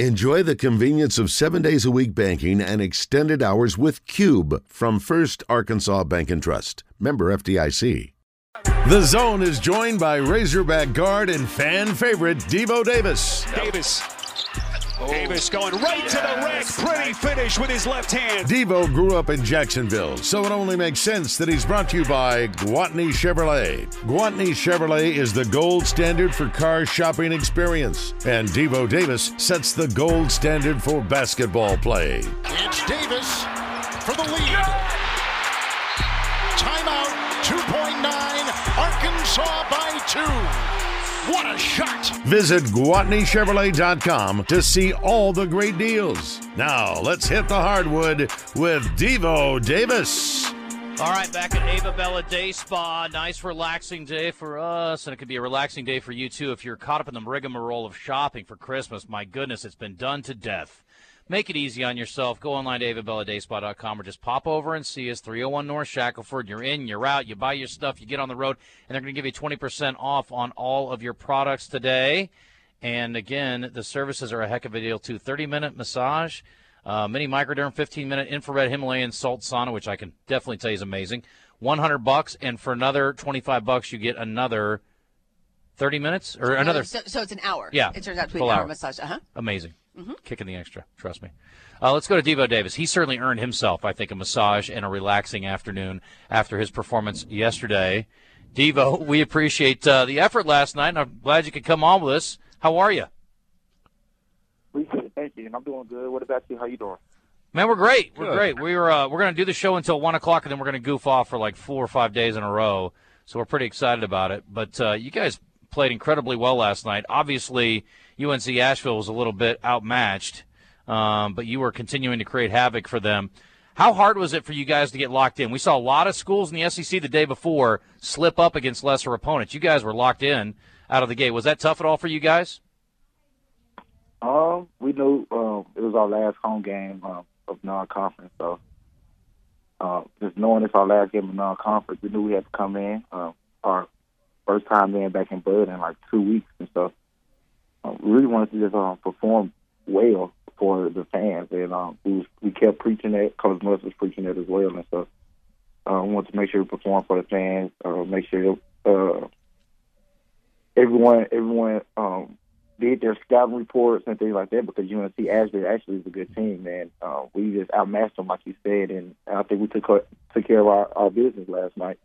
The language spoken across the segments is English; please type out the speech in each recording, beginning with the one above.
Enjoy the convenience of seven days a week banking and extended hours with Cube from First Arkansas Bank and Trust. Member FDIC. The zone is joined by Razorback guard and fan favorite Devo Davis. Davis. Davis going right to the rack. Pretty finish with his left hand. Devo grew up in Jacksonville, so it only makes sense that he's brought to you by Gwatney Chevrolet. Gwatney Chevrolet is the gold standard for car shopping experience, and Devo Davis sets the gold standard for basketball play. It's Davis for the lead. Timeout, 2.9, Arkansas by two. What a shot! Visit GwatneyChevrolet.com to see all the great deals. Now, let's hit the hardwood with Devo Davis. All right, back at Ava Bella Day Spa. Nice, relaxing day for us, and it could be a relaxing day for you too if you're caught up in the rigmarole of shopping for Christmas. My goodness, it's been done to death. Make it easy on yourself. Go online to avabelladayspa.com or just pop over and see us. 301 North Shackleford. You're in, you're out, you buy your stuff, you get on the road, and they're going to give you 20% off on all of your products today. And again, the services are a heck of a deal too. 30 minute massage, uh, mini microderm, 15 minute infrared Himalayan salt sauna, which I can definitely tell you is amazing. 100 bucks, and for another 25 bucks, you get another 30 minutes or another. So, so it's an hour. Yeah, It turns out to be an hour, hour massage. Uh huh. Amazing. Kicking the extra. Trust me. Uh, let's go to Devo Davis. He certainly earned himself, I think, a massage and a relaxing afternoon after his performance yesterday. Devo, we appreciate uh, the effort last night, and I'm glad you could come on with us. How are you? Appreciate it. Thank you. And I'm doing good. What about you? How you doing? Man, we're great. We're great. We were uh, we're going to do the show until one o'clock, and then we're going to goof off for like four or five days in a row. So we're pretty excited about it. But uh, you guys played incredibly well last night. Obviously, UNC Asheville was a little bit outmatched, um, but you were continuing to create havoc for them. How hard was it for you guys to get locked in? We saw a lot of schools in the SEC the day before slip up against lesser opponents. You guys were locked in out of the gate. Was that tough at all for you guys? Um, we knew um, it was our last home game um, of non-conference, so uh, just knowing it's our last game of non-conference, we knew we had to come in. Uh, our first time being back in Bud in like two weeks, and uh, we really wanted to just um, perform well for the fans, and um, we was, we kept preaching that. Coach Muss was preaching that as well, and so uh, we wanted to make sure we perform for the fans, uh, make sure uh, everyone everyone um, did their scouting reports and things like that because UNC Asheville actually is a good team, man. Uh, we just outmatched them, like you said, and I think we took took care of our, our business last night.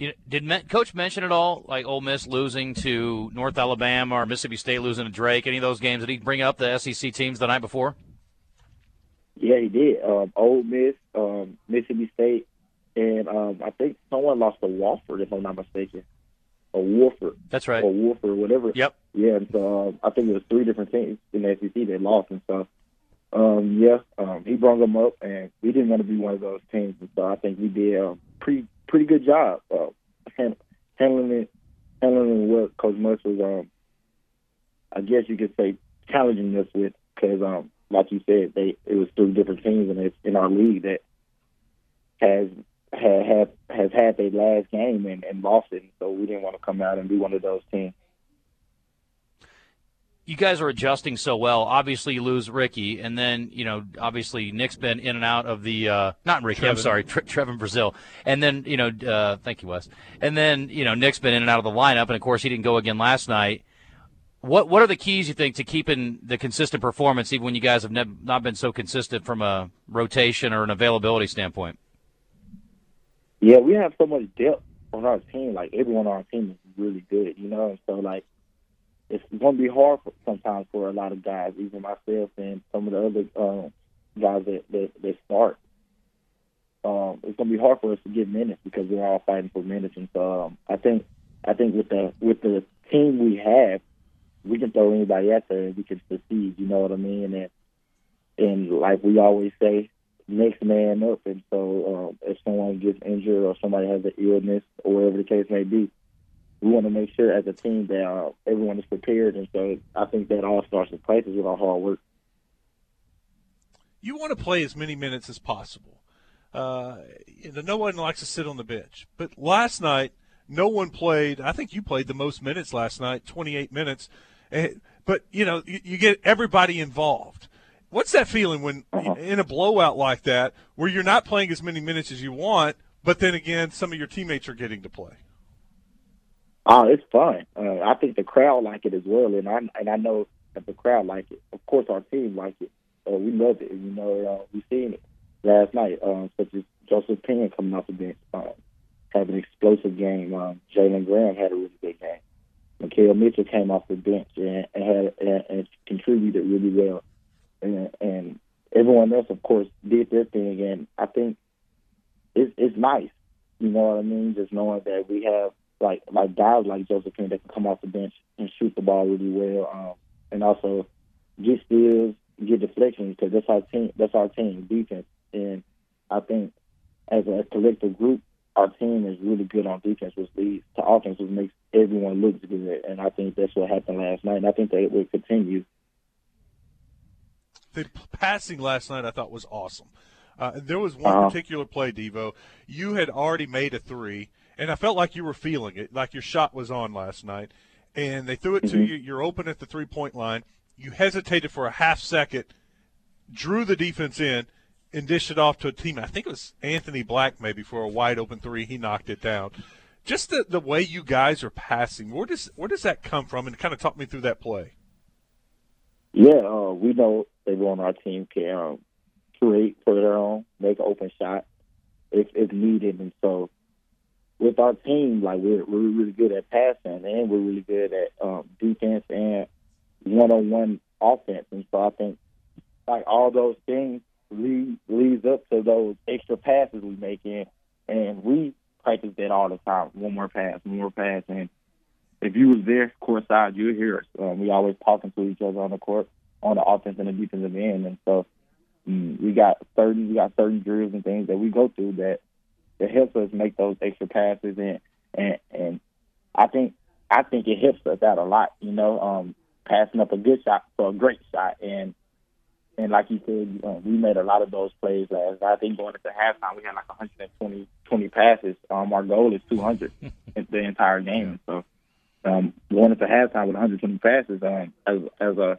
You, did Men- Coach mention at all, like Ole Miss losing to North Alabama or Mississippi State losing to Drake? Any of those games? Did he bring up the SEC teams the night before? Yeah, he did. Um, Ole Miss, um, Mississippi State, and um, I think someone lost to Wofford, if I'm not mistaken, or Wolford, That's right. or Wolford, whatever. Yep. Yeah, and so um, I think it was three different teams in the SEC that lost, and so um, yeah, um, he brought them up, and we didn't want to be one of those teams, and so I think we did a pretty pretty good job uh, handling it, handling what Coach Muss was, um, I guess you could say, challenging us with, because um, like you said, they it was three different teams, and it's in our league that has had, have has had their last game and, and lost it, so we didn't want to come out and be one of those teams. You guys are adjusting so well. Obviously, you lose Ricky, and then you know, obviously, Nick's been in and out of the uh, not Ricky. I'm sorry, Tre- Trevon Brazile, and then you know, uh, thank you, Wes. And then you know, Nick's been in and out of the lineup, and of course, he didn't go again last night. What what are the keys you think to keeping the consistent performance, even when you guys have nev- not been so consistent from a rotation or an availability standpoint? Yeah, we have so much depth on our team. Like everyone on our team is really good, you know. So like it's going to be hard for, sometimes for a lot of guys, even myself and some of the other um, guys that, that that start. Um, it's going to be hard for us to get minutes because we're all fighting for minutes. And so um, I think I think with the with the team we have, we can throw anybody out there and we can succeed. You know what I mean? And and like we always say, next man up. And so um, if someone gets injured or somebody has an illness or whatever the case may be, we want to make sure as a team that uh, everyone is prepared. And so I think that all starts in places with our hard work. you want to play as many minutes as possible. Uh, you know, no one likes to sit on the bench. But last night, no one played. I think you played the most minutes last night, 28 minutes. And but you know you, you get everybody involved. What's that feeling when Uh-huh. in a blowout like that, where you're not playing as many minutes as you want, but then again, some of your teammates are getting to play? Oh, it's fun. Uh, I think the crowd like it as well, and I and I know that the crowd like it. Of course, our team like it. Uh, we love it. You know, uh, we seen it last night, um, such as Joseph Pinion coming off the bench, um, having an explosive game. Um, Jalen Graham had a really big game. Makhel Mitchell came off the bench and, and had and, and contributed really well, and, and everyone else, of course, did their thing. And I think it's it's nice. You know what I mean? Just knowing that we have like like guys like Joseph Pinion that can come off the bench and shoot the ball really well, um, and also get steals, get deflections because that's our team. That's our team defense, and I think as a collective group, our team is really good on defense, which leads to offense, which makes everyone look good. And I think that's what happened last night, and I think that it will continue. The passing last night I thought was awesome. Uh, there was one Uh-huh. particular play, Devo. You had already made a three, and I felt like you were feeling it, like your shot was on last night. And they threw it to you. You're open at the three point line. You hesitated for a half second, drew the defense in, and dished it off to a team. I think it was Anthony Black maybe for a wide open three. He knocked it down. Just the, the way you guys are passing, where does where does that come from? And kind of talk me through that play. Yeah, uh, we know everyone on our team can um, create for their own, make an open shot if if needed, and so with our team, like we're we're really good at passing and we're really good at um, defense and one on one offense, and so I think like all those things lead leads up to those extra passes we make in, and we practice that all the time. One more pass, one more pass, and if you was there court side, you'd hear us. Um, we always talking to each other on the court, on the offense and the defensive end, and so mm, we got certain we got certain drills and things that we go through that that helps us make those extra passes and and and I think I think it helps us out a lot. You know, um, passing up a good shot for a great shot, and and like you said, um, we made a lot of those plays last. I think going into halftime, we had like 120 20 passes. Um, our goal is 200 the entire game. So um, going into halftime with 120 passes, um, as as a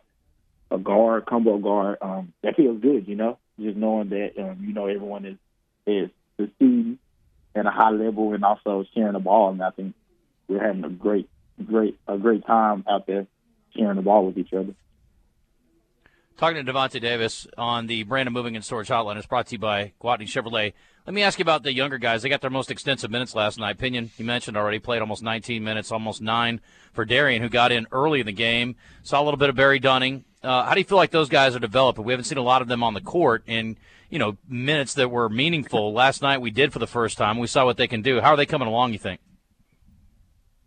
a guard, combo guard, um, that feels good. You know, just knowing that um, you know everyone is is succeeding at a high level and also sharing the ball. And I think we're having a great, great, a great time out there sharing the ball with each other. Talking to Davonte Davis on the Brandon Moving and Storage Hotline is brought to you by Gwatney Chevrolet. Let me ask you about the younger guys. They got their most extensive minutes last night. Pinion, you mentioned already, played almost 19 minutes, almost nine for Derrian, who got in early in the game. Saw a little bit of Barry Dunning. Uh, how do you feel like those guys are developing? We haven't seen a lot of them on the court in you know minutes that were meaningful. Last night we did for the first time. We saw what they can do. How are they coming along? You think?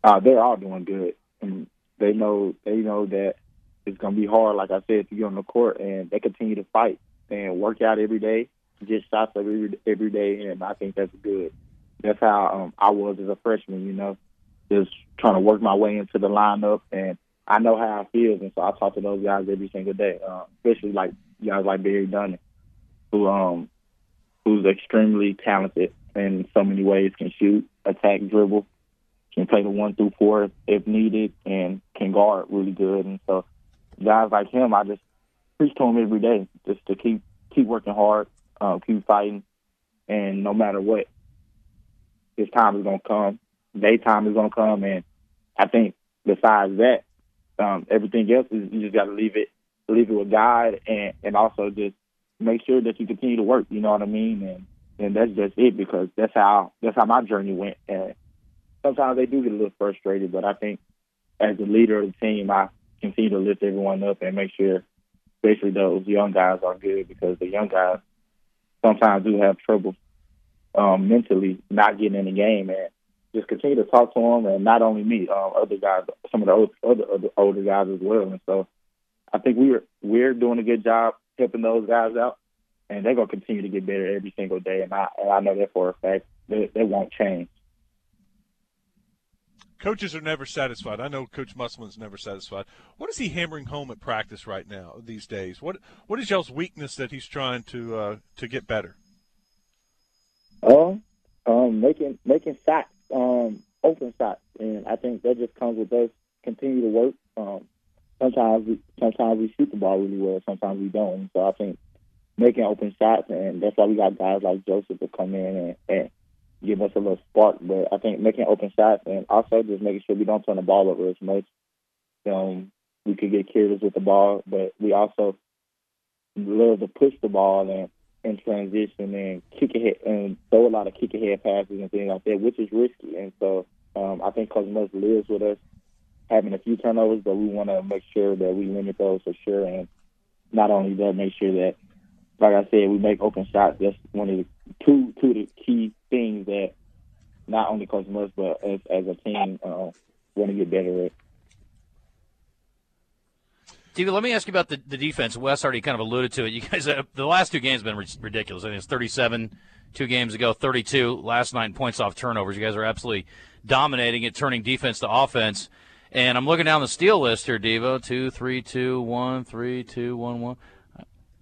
Uh, they're all doing good, and they know they know that it's going to be hard. Like I said, to get on the court, and they continue to fight and work out every day, get shots every every day, and I think that's good. That's how um, I was as a freshman. You know, just trying to work my way into the lineup, and I know how it feels, and so I talk to those guys every single day, uh, especially like guys like Barry Dunning, who um who's extremely talented in so many ways, can shoot, attack, dribble, can play the one through four if needed, and can guard really good. And so guys like him, I just preach to him every day, just to keep keep working hard, uh, keep fighting, and no matter what, his time is gonna come. Daytime is gonna come, and I think besides that, um, everything else is you just got to leave it leave it with God, and and also just make sure that you continue to work. You know what I mean? And and that's just it because that's how that's how my journey went. And sometimes they do get a little frustrated, but I think as the leader of the team, I continue to lift everyone up and make sure, especially those young guys, are good because the young guys sometimes do have trouble um, mentally not getting in the game and just continue to talk to them and not only me, um, other guys, some of the old, other, other older guys as well. And so I think we're we're doing a good job helping those guys out, and they're gonna continue to get better every single day. And I and I know that for a fact. They, they won't change. Coaches are never satisfied. I know Coach Musselman's never satisfied. What is he hammering home at practice right now these days? What What is y'all's weakness that he's trying to uh, to get better? Um, um, making making shots, um, open shots, and I think that just comes with us continue to work. Um, sometimes we, sometimes we shoot the ball really well, sometimes we don't. So I think making open shots, and that's why we got guys like Joseph to come in and, and give us a little spark. But I think making open shots and also just making sure we don't turn the ball over as much. Um, we could get careless with the ball, but we also love to push the ball and in transition and kick ahead and throw a lot of kick ahead passes and things like that, which is risky. And so um, I think Coach Muss lives with us having a few turnovers, but we want to make sure that we limit those for sure. And not only that, make sure that, like I said, we make open shots. That's one of the two two of the key things that not only Coach Muss but as as a team uh, want to get better at. David, let me ask you about the, the defense. Wes already kind of alluded to it. You guys, have, the last two games have been ridiculous. I think it's 37 two games ago, 32 last in points off turnovers. You guys are absolutely dominating it, turning defense to offense. And I'm looking down the steal list here, Devo. Two, three, two, one, three, two, one, one.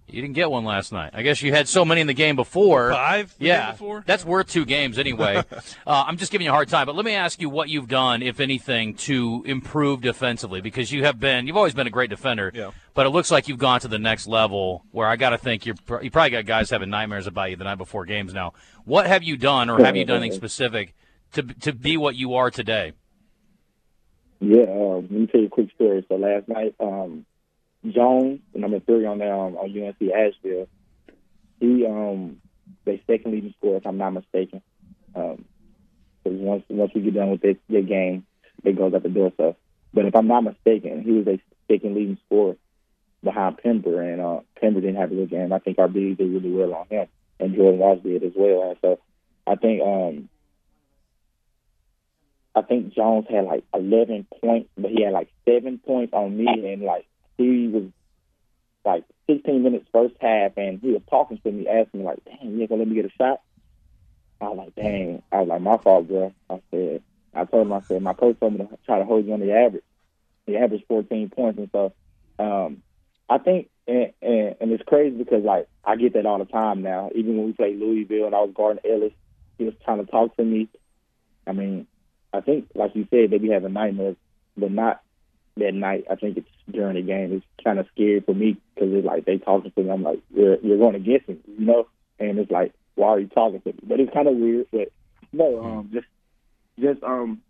You didn't get one last night. I guess you had so many in the game before. Five? Yeah, before? that's worth two games anyway. uh, I'm just giving you a hard time, but let me ask you what you've done, if anything, to improve defensively because you have been, you've always been a great defender. Yeah. But it looks like you've gone to the next level where I got to think you're you probably got guys having nightmares about you the night before games now. What have you done, or have you done anything specific to to be what you are today? Yeah, uh, let me tell you a quick story. So last night, um, Jones, the number three on there um, on UNC Asheville, he um they second leading scorer, if I'm not mistaken. Um, because once once we get done with this, their game, it goes out the door. So, but if I'm not mistaken, he was a second leading scorer behind Pember, and uh, Pember didn't have a good game. I think our bigs did really well on him, and Jordan Walsh did as well. And so, I think um, I think Jones had like 11 points, but he had like seven points on me, and like he was like 16 minutes first half, and he was talking to me, asking me like, "Dang, you gonna let me get a shot?" I was like, "Dang," I was like, "My fault, bro." I said, I told him, I said, my coach told me to try to hold you on the average. He average 14 points, and so um, I think, and, and, and it's crazy because like I get that all the time now. Even when we played Louisville and I was guarding Ellis, he was trying to talk to me. I mean, I think, like you said, they be having nightmares, but not that night. I think it's during the game. It's kind of scary for me because it's like they talking to me. I'm like, you're you're going against me, you know? And it's like, why are you talking to me? But it's kind of weird. But no, um, just just um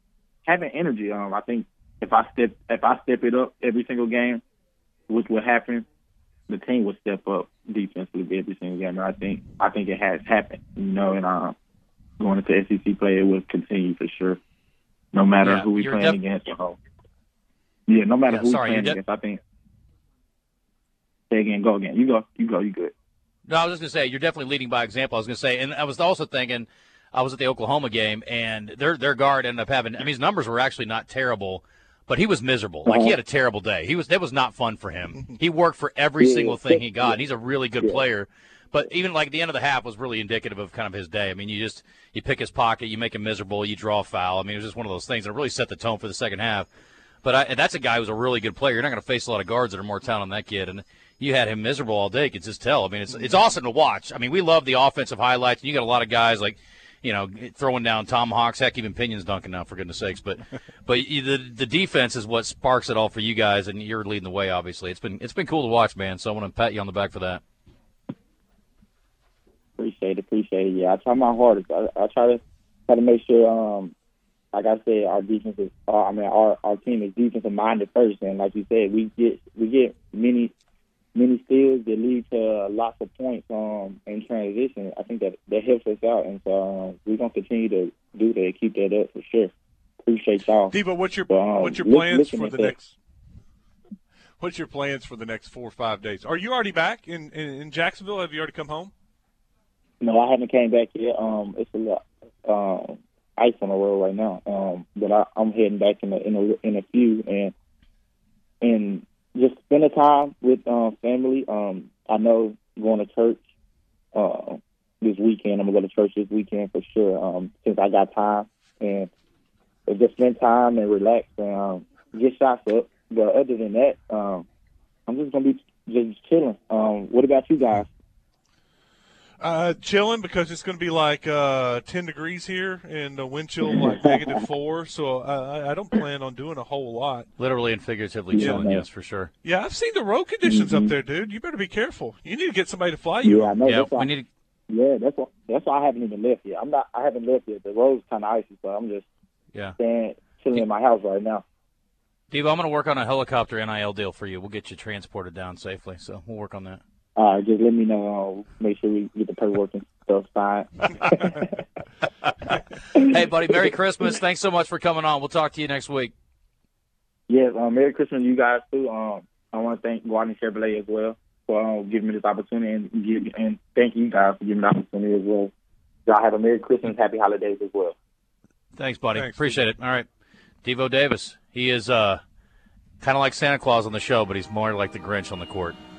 having energy. Um, I think if I step if I step it up every single game, which will happen, the team will step up defensively every single game. And I think I think it has happened. You know, and um, going into SEC play, it will continue for sure. No matter Yeah, who we playing def- against. Yeah, no matter Yeah, who we sorry, playing against. I think. Say again. Go again. You go. You go. You good. No, I was just going to say you're definitely leading by example. I was going to say, and I was also thinking, I was at the Oklahoma game, and their their guard ended up having. I mean, his numbers were actually not terrible, but he was miserable. Like he had a terrible day. He was that was not fun for him. He worked for every Yeah, single thing he got. yeah. and He's a really good Yeah. player. But even like the end of the half was really indicative of kind of his day. I mean, you just you pick his pocket, you make him miserable, you draw a foul. I mean, it was just one of those things that really set the tone for the second half. But I, that's a guy who's a really good player. You're not going to face a lot of guards that are more talented than that kid. And you had him miserable all day. You could just tell. I mean, it's it's awesome to watch. I mean, we love the offensive highlights. And you got a lot of guys like, you know, throwing down tomahawks. Heck, even pinions dunking now, for goodness sakes. But but you- the the defense is what sparks it all for you guys, and you're leading the way. Obviously, it's been it's been cool to watch, man. So I want to pat you on the back for that. Appreciate it, appreciate it. Yeah, I try my hardest. I, I try to try to make sure, um, like I said, our defense is. Uh, I mean, our our team is defensive minded first, and like you said, we get we get many many steals that lead to lots of points um in transition. I think that that helps us out, and so um, we're gonna continue to do that, keep that up for sure. Appreciate y'all. Devo, what's your Um, what's your plans for the that. next? What's your plans for the next four or five days? Are you already back in, in, in Jacksonville? Have you already come home? No, I haven't came back yet. Um, it's a lot um, ice on the road right now. Um, but I, I'm heading back in a, in a in a few and and just spending time with um, family. Um, I know going to church uh, this weekend. I'm gonna go to church this weekend for sure. Um, since I got time and just spend time and relax and um, get shots up. But other than that, um, I'm just gonna be just chilling. Um, what about you guys? Uh, chilling because it's going to be like uh, 10 degrees here and the wind chill like negative four. So I I don't plan on doing a whole lot. Literally and figuratively Yeah, chilling, man. yes, for sure. Yeah, I've seen the road conditions Mhm. up there, dude. You better be careful. You need to get somebody to fly you. Yeah, I know. Yeah, that's why, we need. yeah, that's why. That's why I haven't even left yet. I'm not. I haven't left yet. The road's kind of icy, so I'm just Yeah, staying, chilling in my house right now. Devo, I'm going to work on a helicopter NIL deal for you. We'll get you transported down safely, so we'll work on that. All right, just let me know. Uh, make sure we get the paperwork and stuff signed. Hey, buddy, Merry Christmas. Thanks so much for coming on. We'll talk to you next week. Yes, um, Merry Christmas to you guys too. Um, I want to thank Gwatney Chevrolet as well for um, giving me this opportunity and give, and thank you guys for giving me the opportunity as well. Y'all have a Merry Christmas, Happy Holidays as well. Thanks, buddy. Thanks, Appreciate it. All right. Devo Davis. He is uh, kind of like Santa Claus on the show, but he's more like the Grinch on the court.